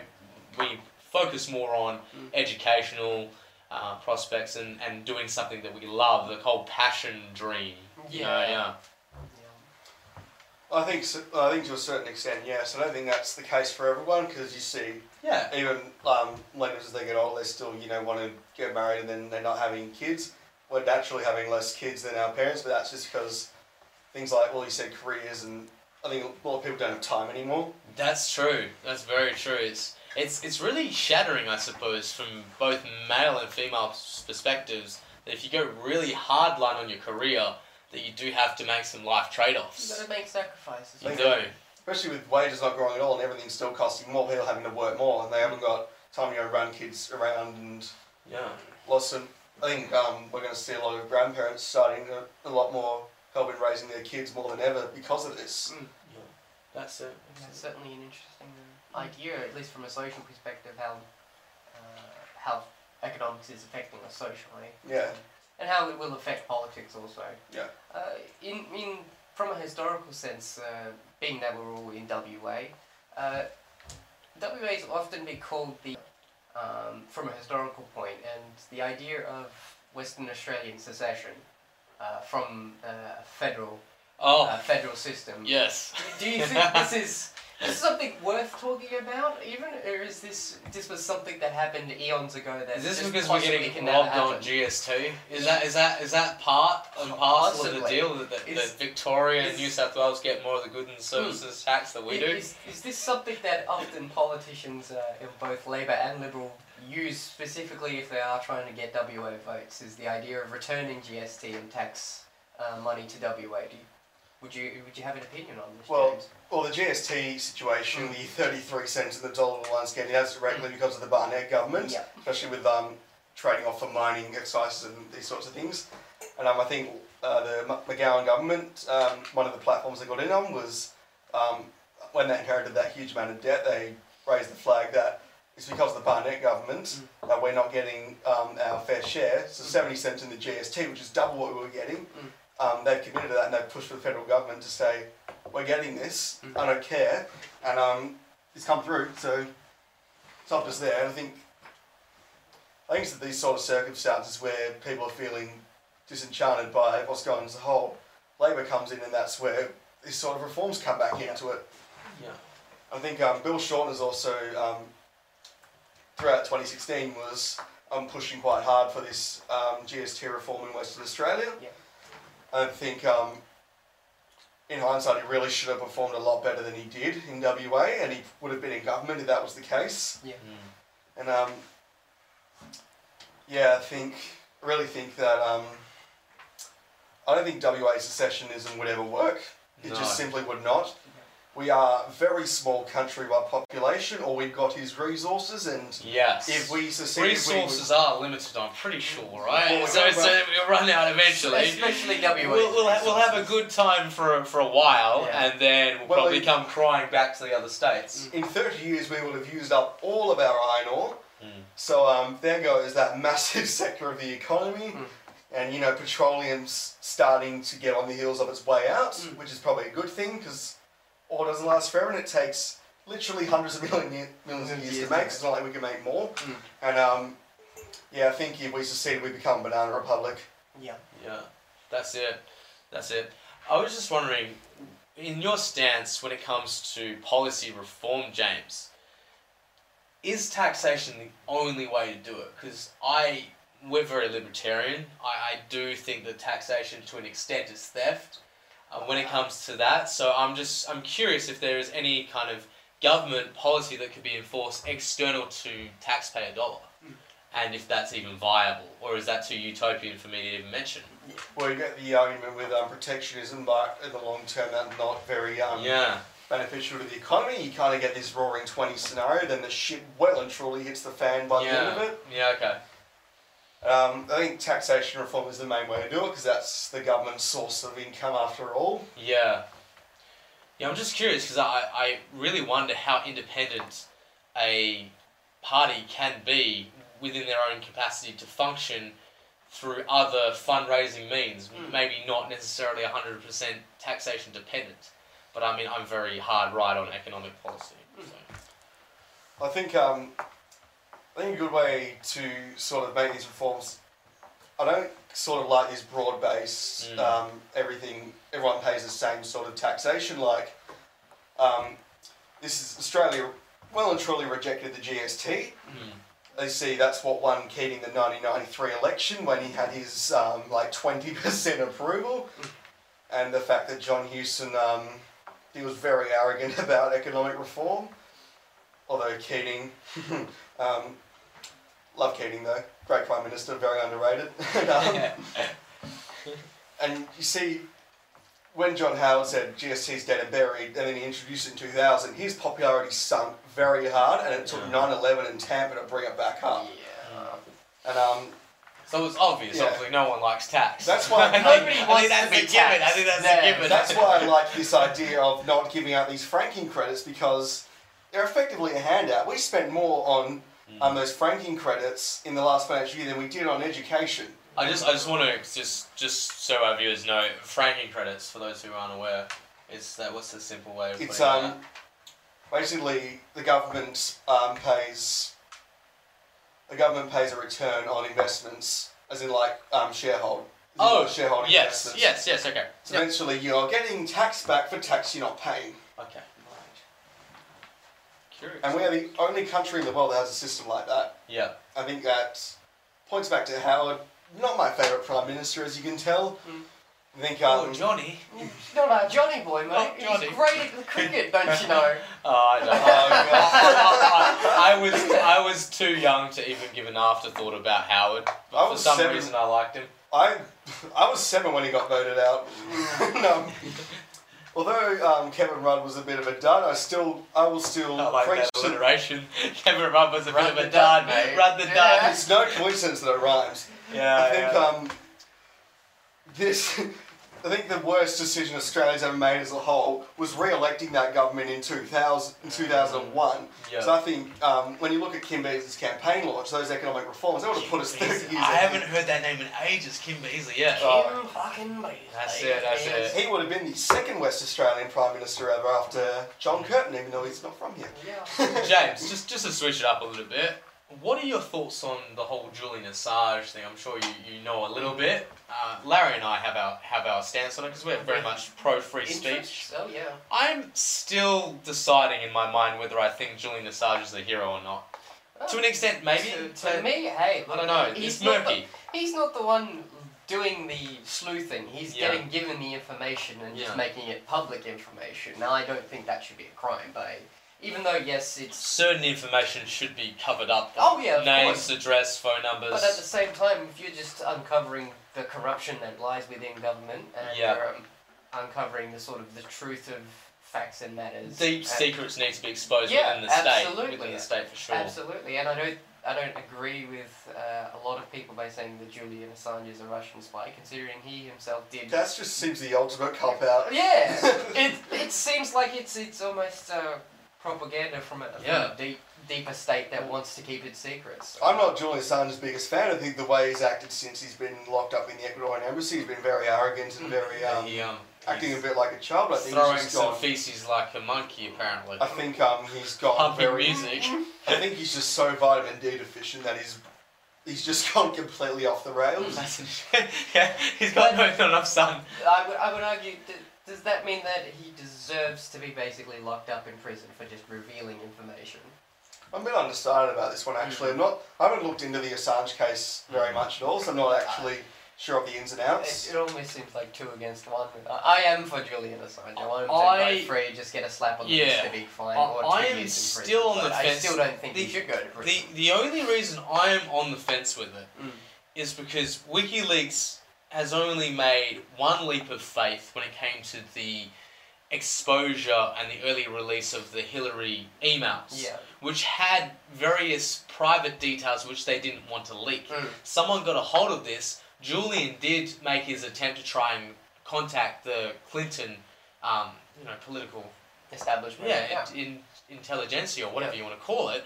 we focus more on Mm. educational uh, prospects and, and doing something that we love, the whole passion dream. You know, Yeah. yeah. I think so, I think to a certain extent yes I don't think that's the case for everyone because you see Yeah. even um, millennials as they get older, they still you know want to get married and then they're not having kids. We're naturally having less kids than our parents, but that's just because things like well, you said careers, and I think a lot of people don't have time anymore. That's true. That's very true. It's it's it's really shattering, I suppose, from both male and female perspectives. That if you go really hardline on your career, that you do have to make some life You trade-offs. You gotta make sacrifices. You Think do. Especially with wages not growing at all and everything's still costing more, people having to work more, and they haven't got time to go run kids around and Yeah. lots of. I think um, we're going to see a lot of grandparents starting a, a lot more help in raising their kids more than ever because of this. That's it. That's certainly an interesting uh, idea, at least from a social perspective, how uh, how economics is affecting us socially. Yeah. And how it will affect politics also. Yeah. Uh, in, in from a historical sense, uh, being that we're all in WA, uh, WA is often been called the, um, from a historical point, and the idea of Western Australian secession uh, from uh, a federal Oh, uh, federal system. yes. Do you think this is this is something worth talking about, even, or is this this was something that happened eons ago that Is this because we're getting robbed on? GST? Is that is that is that part and parcel of the deal that, that, that Is- Victoria and New South Wales get more of the goods and services tax that we do? Is, is this something that often politicians uh, in both Labor and Liberal use specifically if they are trying to get WA votes? Is the idea of returning GST and tax uh, money to WA? Do you, would you would you have an opinion on this, Well, James? Well, the GST situation, the 33 cents in the dollar one's getting that's directly because of the Barnett government, especially with um, trading off for mining exercises and these sorts of things. And um, I think uh, the McGowan government, um, one of the platforms they got in on was um, when they inherited that huge amount of debt, they raised the flag that it's because of the Barnett government that we're not getting um, our fair share. So 70 cents in the GST, which is double what we were getting. Um, they've committed to that and they've pushed for the federal government to say, we're getting this, I don't care. And um, it's come through, so it's not just there. And I think, I think it's these sort of circumstances where people are feeling disenchanted by what's going on as a whole. Labor comes in and that's where these sort of reforms come back Yeah. into it. Yeah. I think um, Bill Shorten has also, um, throughout 2016, was um, pushing quite hard for this um, GST reform in Western Australia. Yeah. I think, um, in hindsight, he really should have performed a lot better than he did in WA, and he would have been in government if that was the case. Mm. And um, yeah, I think, really think that um, I don't think WA secessionism would ever work. It No. just simply would not. We are a very small country by population. All we've got is resources, and Yes. if we seceded, Resources are limited, I'm pretty sure, right? Well, so, so we'll run out eventually. Especially WA. We'll, we'll, ha- we'll have a good time for, for a while, Yeah. and then we'll Well, probably it- come crying back to the other states. in 30 years, we will have used up all of our iron ore. Mm. So um, there goes that massive sector of the economy. Mm. And you know, petroleum's starting to get on the heels of its way out, Mm. which is probably a good thing because ore doesn't last forever and it takes literally hundreds of million year, millions of years years to make. So it's not like we can make more. Mm. And um, yeah, I think if we succeed, we become a banana republic. Yeah. Yeah, that's it. That's it. I was just wondering, in your stance when it comes to policy reform, James, is taxation the only way to do it? Because I, we're very libertarian. I, I do think that taxation, to an extent, is theft. Uh, when it comes to that, so I'm just I'm curious if there is any kind of government policy that could be enforced external to taxpayer dollar, and if that's even viable, or is that too utopian for me to even mention? Well, you get the argument with um, protectionism, but in the long term, that's not very um, yeah, beneficial to the economy. You kind of get this roaring 20 scenario, then the shit well and truly hits the fan by the end of it. yeah. Okay. Um, I think taxation reform is the main way to do it because that's the government's source of income after all. Yeah. Yeah, I'm just curious because I, I really wonder how independent a party can be within their own capacity to function through other fundraising means, Mm. maybe not necessarily 100% taxation dependent. But I mean, I'm very hard right on economic policy. So. I think um, I think a good way to sort of make these reforms. I don't sort of like this broad based Mm. um, everything. Everyone pays the same sort of taxation. Like um, this is Australia. Well and truly rejected the GST. Mm. They see that's what won Keating the 1993 election when he had his um, like 20% approval, and the fact that John Hewson um, he was very arrogant about economic reform. Although Keating, um, love Keating though, great prime minister, very underrated. and, um, and you see, when John Howard said GST's dead and buried, and then he introduced it in 2000, his popularity sunk very hard, and it took Yeah. 9 11 and Tampa to bring it back up. Yeah. And um, So it's obvious, Yeah. obviously, no one likes tax. That's why- I think- Nobody I wants think that's to be a given. I think that's Yeah. a given. that's why I like this idea of not giving out these franking credits because they're effectively a handout. We spent more on. Um, those franking credits in the last financial year than we did on education. I just I just want to just just so our viewers know franking credits for those who aren't aware is that what's the simple way of It's um, basically the government um, pays the government pays a return on investments, as in like um, sharehold. Oh, shareholding that? yes investments. yes yes okay So Eventually, you're getting tax back for tax you're not paying. okay curious And we're the only country in the world that has a system like that. yeah I think that points back to Howard, not my favourite Prime Minister, as you can tell. Mm. I think, um, oh Johnny not our Johnny boy, mate. Oh, Johnny. He's great at the cricket, don't you know? oh, I, don't Oh, I, I was I was too young to even give an afterthought about Howard but I for was some seven. reason I liked him I, I was seven when he got voted out. no. Although um, Kevin Rudd was a bit of a dud, I still, I will still I like preach that alliteration Kevin Rudd was a Rudd bit of a dud dud, mate. Rudd the Yeah. dud It's no coincidence that it rhymes. yeah I think yeah. um, this. I think the worst decision Australia's ever made as a whole was re-electing that government in 2000, in 2001. yeah. So I think um, when you look at Kim Beazley's campaign launch, those economic reforms, they would have put us 30 years I ahead. haven't heard that name in ages, Kim Beazley, Yeah. Oh. Kim fucking Beazley. That's it, that's it. He would have been the second West Australian Prime Minister ever after John Curtin, even though he's not from here. Yeah. James, just just to switch it up a little bit, what are your thoughts on the whole Julian Assange thing? I'm sure you, you know a little bit. Uh, Larry and I have our have our stance on it because we're very much pro free speech. Oh yeah. I'm still deciding in my mind whether I think Julian Assange is a hero or not. To an extent, maybe. To, but to me, hey, I don't know. He's It's not the- murky. He's not the one doing the sleuthing. He's Yeah. getting given the information and Yeah. just making it public information. Now, I don't think that should be a crime, but even though yes, it's Certain information should be covered up. Oh, yeah, of Names, course. address, phone numbers. But at the same time, if you're just uncovering the corruption that lies within government and Yeah. you're um, uncovering the sort of the truth of facts and matters, Deep and- secrets need to be exposed Yeah, within the state. absolutely. Within the state for sure. Absolutely, and I don't, I don't agree with uh, a lot of people by saying that Julian Assange is a Russian spy, considering he himself did. That just seems the ultimate cop out. Yeah, it it seems like it's it's almost uh, propaganda from a, from Yeah. a deep deeper state that wants to keep its secrets. I'm not Julian Assange's biggest fan. I think the way he's acted since he's been locked up in the Ecuadorian embassy, he's been very arrogant and very um, he, um, acting a bit like a child. I think throwing he's just some gone. feces like a monkey, apparently. I think um, he's gone Pumping very. music. I think he's just so vitamin D deficient that he's he's just gone completely off the rails. yeah, he's got no, not enough sun. I would I would argue. d does that mean that he deserves to be basically locked up in prison for just revealing information? I'm a bit undecided about this one actually. I'm not. I haven't looked into the Assange case very much at all, so I'm not actually sure of the ins and outs. it almost seems like two against one. I, I am for Julian Assange. I want him to go free, just get a slap on the Yeah. wrist, a big fine, I- or two I am years in still on the But I fence. still don't think The- he should go to prison. the the only reason I am on the fence with it is Mm. because WikiLeaks has only made one leap of faith when it came to the exposure and the early release of the Hillary emails, Yeah. which had various private details which they didn't want to leak. Mm. Someone got a hold of this. Julian did make his attempt to try and contact the Clinton, um, you know, political Establishment. yeah, in, intelligentsia or whatever you want to call it,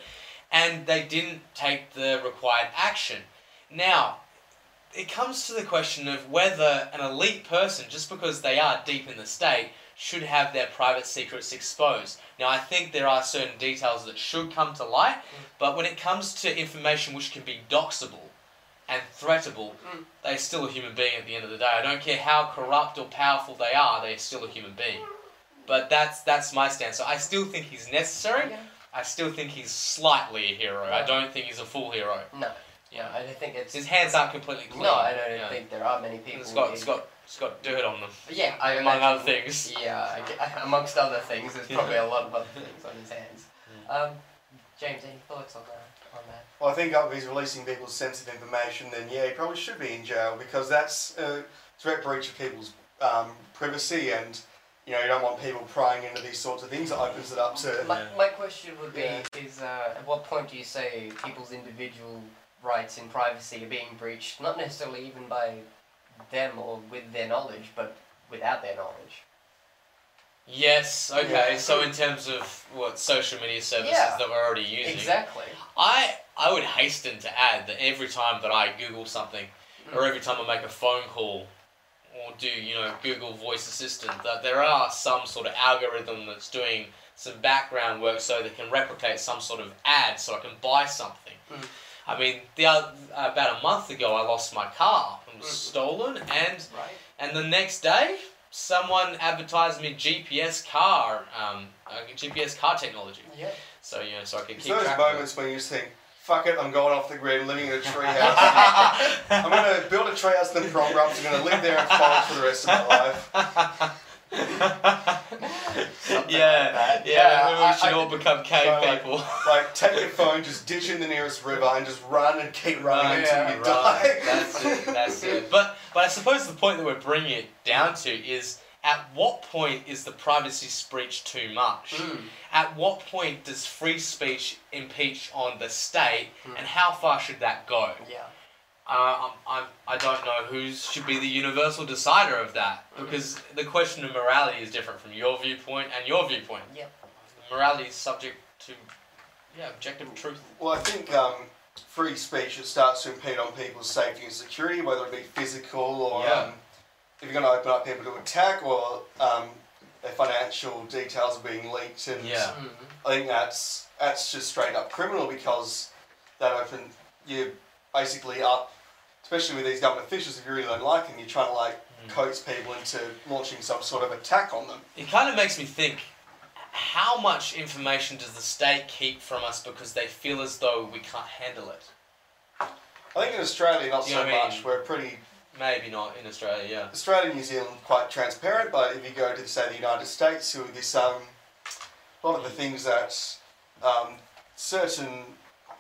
and they didn't take the required action. Now, it comes to the question of whether an elite person, just because they are deep in the state, should have their private secrets exposed. Now, I think there are certain details that should come to light, but when it comes to information which can be doxable and threatable, Mm. they're still a human being at the end of the day. I don't care how corrupt or powerful they are, they're still a human being. But that's that's my stance. So I still think he's necessary. Yeah. I still think he's slightly a hero. I don't think he's a full hero. No. Yeah, I don't think it's. His hands aren't completely clean. No, I don't Yeah. think there are many people. It's got it's got it's got dirt on them. Yeah, I among imagine- other things. Yeah, I ge- amongst other things, there's probably a lot of other things on his hands. Um, James, any thoughts on that? On that? Well, I think if he's releasing people's sensitive information, then yeah, he probably should be in jail because that's a direct breach of people's um, privacy, and you know you don't want people prying into these sorts of things. It opens it up to My, my question would be: Yeah. Is uh, at what point do you say people's individual rights in privacy are being breached? Not necessarily even by them or with their knowledge, but without their knowledge. Yes. Okay. Yeah. So in terms of what social media services Yeah. that we're already using, Exactly. I I would hasten to add that every time that I Google something, Mm. or every time I make a phone call, or do you know Google Voice Assistant, that there are some sort of algorithm that's doing some background work so they can replicate some sort of ad, so I can buy something. Mm. I mean, the oth- about a month ago, I lost my car. It was Mm. stolen, and Right. and the next day, someone advertised me GPS car, um, uh, GPS car technology. Yeah. So you know, so I can It's keep those track of it. moments when you just think, "Fuck it, I'm going off the grid, living in a treehouse. I'm going to build a treehouse in the prom I'm going to live there and forest for the rest of my life." Yeah, yeah, Yeah, we should I all become cave so, like, people. Like, take your phone, just ditch in the nearest river, and just run and keep running Right, until yeah, you right. die. That's it. That's it. But but I suppose the point that we're bringing it down to is at what point is the privacy breach too much? Mm. At what point does free speech impeach on the state, Mm. and how far should that go? Yeah. Uh, I'm, I'm, don't know who should be the universal decider of that Mm. because the question of morality is different from your viewpoint and your viewpoint. Yep. Morality is subject to yeah objective truth. Well, I think um, free speech it starts to impede on people's safety and security, whether it be physical or Yeah. um, if you're going to open up people to attack or um, their financial details are being leaked. And Yeah. Mm. I think that's that's just straight up criminal because that open you basically up, especially with these government officials. If you really don't like them, you're trying to like Mm. coax people into launching some sort of attack on them. It kind of makes me think how much information does the state keep from us because they feel as though we can't handle it? I think in Australia, not You so much. mean? We're pretty Maybe not in Australia, yeah. Australia and New Zealand quite transparent, but if you go to say the United States, who this um, a lot of the things that um, certain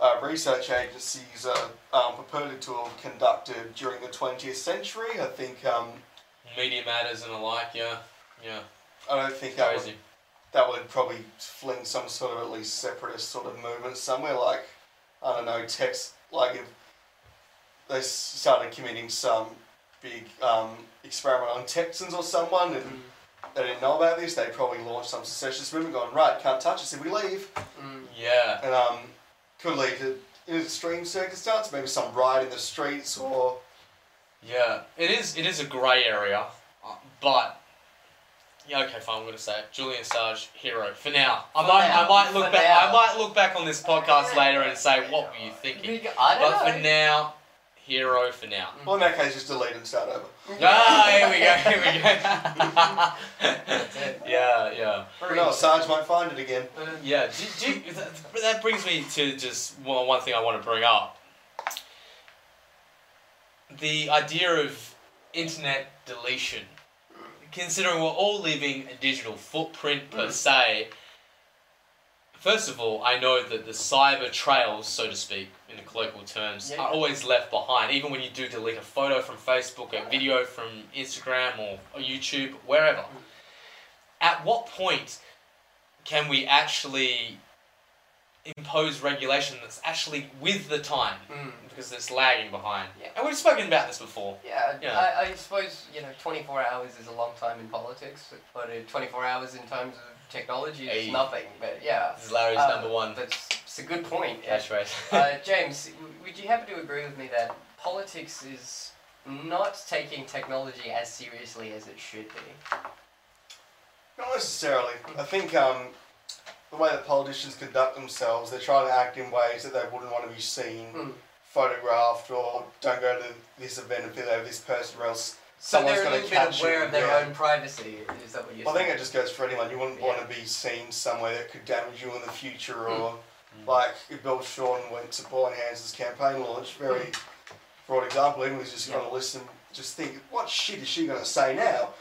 uh, research agencies are um, purported to have conducted during the 20th century, I think um, Media matters and the like, yeah. Yeah. I don't think that would, that would probably fling some sort of at least separatist sort of movement somewhere. Like I don't know, text like if they started committing some big um, experiment on Texans or someone and they didn't know about this, they probably launched some secessionist movement going, right, can't touch us if we leave. Mm. Yeah. And um, could lead to, in extreme circumstance, maybe some riot in the streets or. Yeah, it is. It is a grey area, uh, but yeah, okay, fine. I'm gonna say it. Julian Assange, hero for now. I For might, now, I might look for back. now. I might look back on this podcast later and say, what were you thinking? I don't But know. for now, hero for now. Well, in that case, just delete and start over. Ah, here we go. Here we go. yeah, yeah, Who knows, Sarge might find it again. yeah. Do, do, that, that brings me to just one, one thing I want to bring up. the idea of internet deletion, considering we're all leaving a digital footprint per Mm. se, first of all, I know that the cyber trails, so to speak, in the colloquial terms, Yeah, are always left behind. Even when you do delete a photo from Facebook, a video from Instagram or, or YouTube, wherever. At what point can we actually impose regulation that's actually with the time? Mm. because it's lagging behind. Yeah. And we've spoken about this before. Yeah. I, I suppose you know 24 hours is a long time in politics, but uh, 24 hours in terms of technology is Hey. nothing. But yeah, This is Larry's Uh, number one that's it's a good point. yeah. catchphrase. uh, James, would you happen to agree with me that politics is not taking technology as seriously as it should be? Not necessarily. I think um, the way that politicians conduct themselves, they're trying to act in ways that they wouldn't want to be seen, Hmm. photographed, or don't go to this event if they have this person, or else So someone's they're a going little to bit catch aware you. of their yeah. own privacy. Is that what you're saying? I think it just goes for anyone. You wouldn't want to be seen somewhere that could damage you in the future, Hmm. or Mm. like if Bill Shorten went to Pauline Hanson's campaign launch, very broad example, everyone's just Yeah. going to listen, just think, what shit is she going to say now?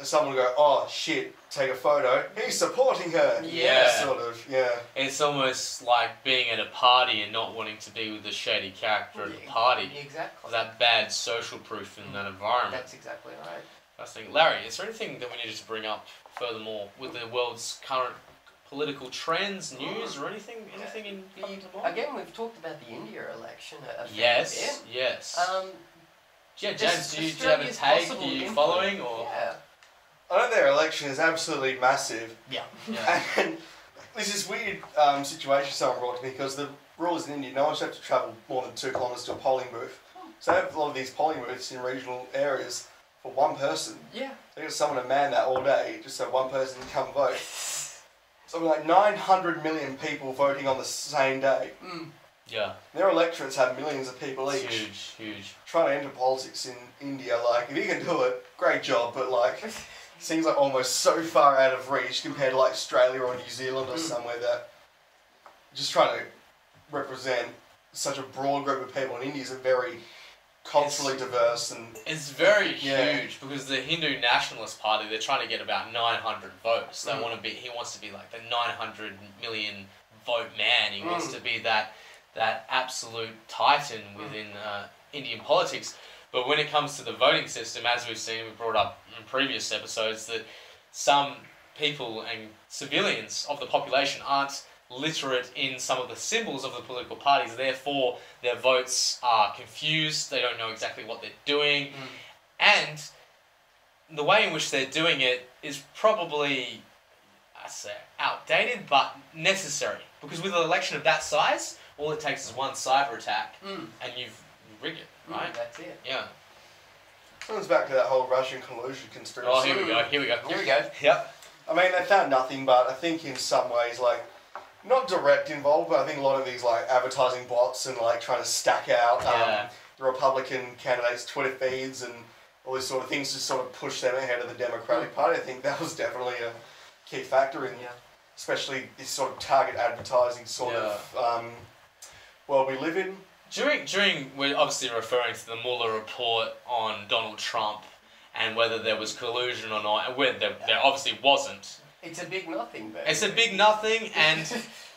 And someone will go, oh shit, take a photo. He's supporting her. Yeah. Sort of, yeah. It's almost like being at a party and not wanting to be with the shady character at the party. Exactly. That bad social proof in that environment. That's exactly right. I think, Larry, is there anything that we needed to bring up furthermore with the world's current political trends, news, or anything? Anything in coming to? Again, we've talked about the India election a, a fair Yes, yes. Um, yeah, James, do you, do you have a Australia's take? possible Are you following or? yeah. I know their election is absolutely massive. Yeah. Yeah. And this is weird um, situation someone brought to me because the rules in India, no one should have to travel more than two kilometres to a polling booth. So they have a lot of these polling booths in regional areas for one person. Yeah. They get someone to man that all day just so one person can come vote. Something like 900 million people voting on the same day. Mm. Yeah, Their electorates have millions of people it's each. huge, huge. Trying to enter politics in India, like, if you can do it, great job, but like, seems like almost so far out of reach compared to like Australia or New Zealand or Mm. somewhere that just trying to represent such a broad group of people in India is a very culturally diverse and It's very Yeah. huge because the Hindu Nationalist Party they're trying to get about 900 votes. They Mm. want to be. He wants to be like the 900 million vote man. He wants Mm. to be that that absolute titan within uh, Indian politics. But when it comes to the voting system, as we've seen, we brought up in previous episodes that some people and civilians of the population aren't literate in some of the symbols of the political parties. Therefore, their votes are confused. They don't know exactly what they're doing. Mm. And the way in which they're doing it is probably, I say, outdated but necessary. Because with an election of that size, all it takes is one cyber attack Mm. and you've rigged it, Mm, right? That's it. Yeah. comes back to that whole Russian collusion conspiracy. Oh, here we go. Here we go. Here we go. Yep. I mean, they found nothing, but I think in some ways, like, not direct involved, but I think a lot of these, like, advertising bots and, like, trying to stack out um, Yeah. the Republican candidates' Twitter feeds and all these sort of things to sort of push them ahead of the Democratic Party. I think that was definitely a key factor in, Yeah. especially this sort of target advertising sort of um, world we live in. During during we're obviously referring to the Mueller report on Donald Trump and whether there was collusion or not, and where there, there obviously wasn't. It's a big nothing, but It's a big nothing, and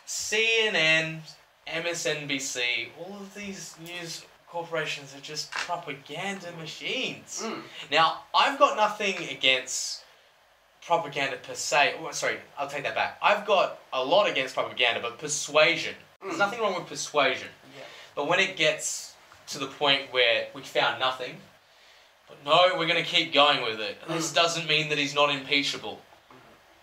CNN, MSNBC, all of these news corporations are just propaganda machines. Mm. Now, I've got nothing against propaganda per se. Oh, sorry, I'll take that back. I've got a lot against propaganda, but persuasion. There's Mm. nothing wrong with persuasion. Yeah. But when it gets to the point where we found nothing, but no, we're going to keep going with it. This Mm. doesn't mean that he's not impeachable.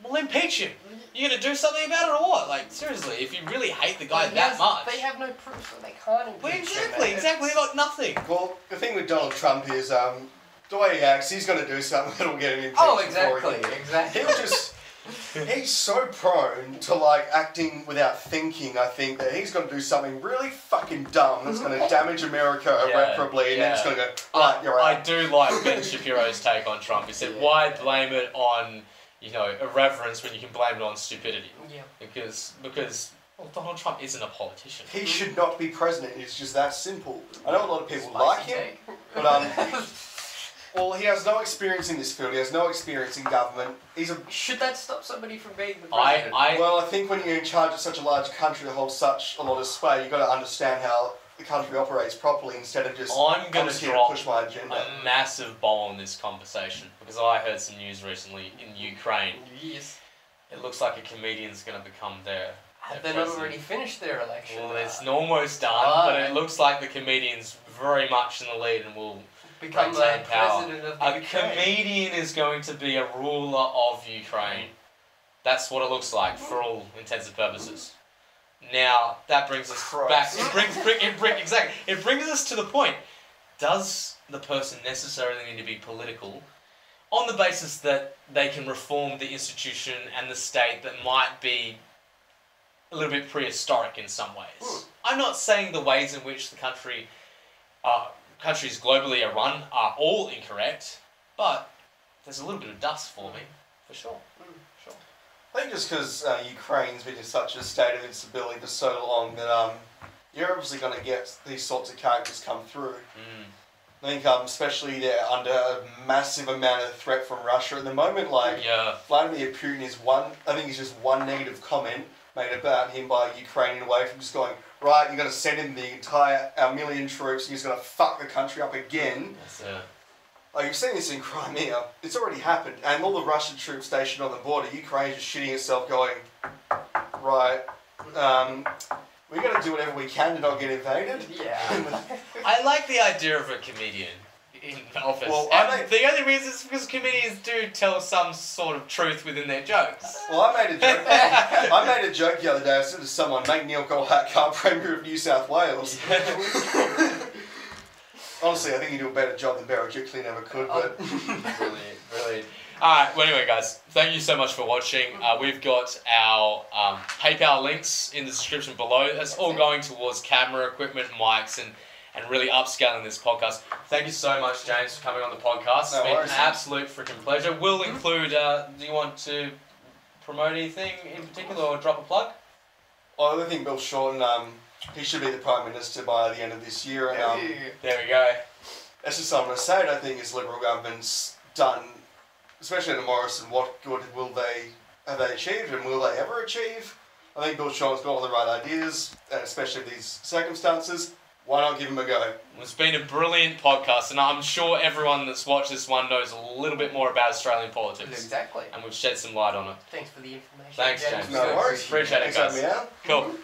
Well, impeach him. You're going to do something about it or what? Like, seriously, if you really hate the guy that yes, much. They have no proof, so they can't impeach well, him. exactly, It's- exactly. They got nothing. Well, the thing with Donald Trump is um, the way he acts, he's going to do something that'll get him impeached. Oh, before he- exactly, exactly. He'll just. He's so prone to like acting without thinking. I think that he's going to do something really fucking dumb that's going to damage America. Yeah, irreparably, and then it's going to go right. You're I do like Ben Shapiro's take on Trump. He said, Yeah. "Why blame it on, you know, irreverence when you can blame it on stupidity?" Yeah. Because because well, Donald Trump isn't a politician. He should not be president. It's just that simple. I know a lot of people like him. take. But um, well, he has no experience in this field. He has no experience in government. He's a Should that stop somebody from being the president? I, well. I think when you're in charge of such a large country that holds such a lot of sway, you've got to understand how the country operates properly instead of just I'm I'm gonna here to drop push my agenda. a massive bomb on this conversation because I heard some news recently in Ukraine. yes. It looks like a comedian's going to become their. Have they not already finished their election? Well, it's almost done, Ah. but it looks like the comedian's very much in the lead and will. Become the retain power. president of the A Ukraine. comedian is going to be a ruler of Ukraine. That's what it looks like for all intents and purposes. Now that brings us back. It brings, bring, it bring, exactly. It brings us to the point. Does the person necessarily need to be political, on the basis that they can reform the institution and the state that might be a little bit prehistoric in some ways? Hmm. I'm not saying the ways in which the country, uh, countries globally are run are all incorrect, but there's a little bit of dust forming for sure. Sure. I think just because uh, Ukraine's been in such a state of instability for so long that um, you're obviously going to get these sorts of characters come through. Mm. I think, um, especially they're under a massive amount of threat from Russia at the moment. Like Yeah. Vladimir Putin is one. I think it's just one negative comment made about him by Ukrainian away from just going right. You're going to send in the entire our million troops. and He's going to fuck the country up again. That's uh, Like you've seen this in Crimea. It's already happened, and all the Russian troops stationed on the border. Ukraine's just shitting itself, going right. Um, we're going to do whatever we can to not get invaded. Yeah. I like the idea of a comedian in office. Well, I like- the only reason is because comedians do tell some sort of truth within their jokes. Well, I made a joke. I made a joke the other day. I said to someone, "Make Neil Goldhacker Premier of New South Wales." Honestly, I think you do a better job than Berejiklian ever could. But brilliant, brilliant. Alright, well, anyway, guys, thank you so much for watching. Uh, we've got our um, PayPal links in the description below. That's all going towards camera equipment, mics, and, and really upscaling this podcast. Thank you so much, James, for coming on the podcast. It's No been worries. an absolute freaking pleasure. We'll include, uh, do you want to promote anything in particular or drop a plug? well, I think Bill Shorten, um, he should be the Prime Minister by the end of this year, and um, There we go. that's just something I'm to say. I don't think his Liberal government's done, especially under Morrison. What good will they have they achieved, and will they ever achieve? I think Bill Shorten's got all the right ideas, and especially in these circumstances. Why not give him a go? It's been a brilliant podcast, and I'm sure everyone that's watched this one knows a little bit more about Australian politics. exactly. And we've shed some light on it. Thanks for the information. Thanks, James. No worries. Appreciate it, guys. having me out. Cool.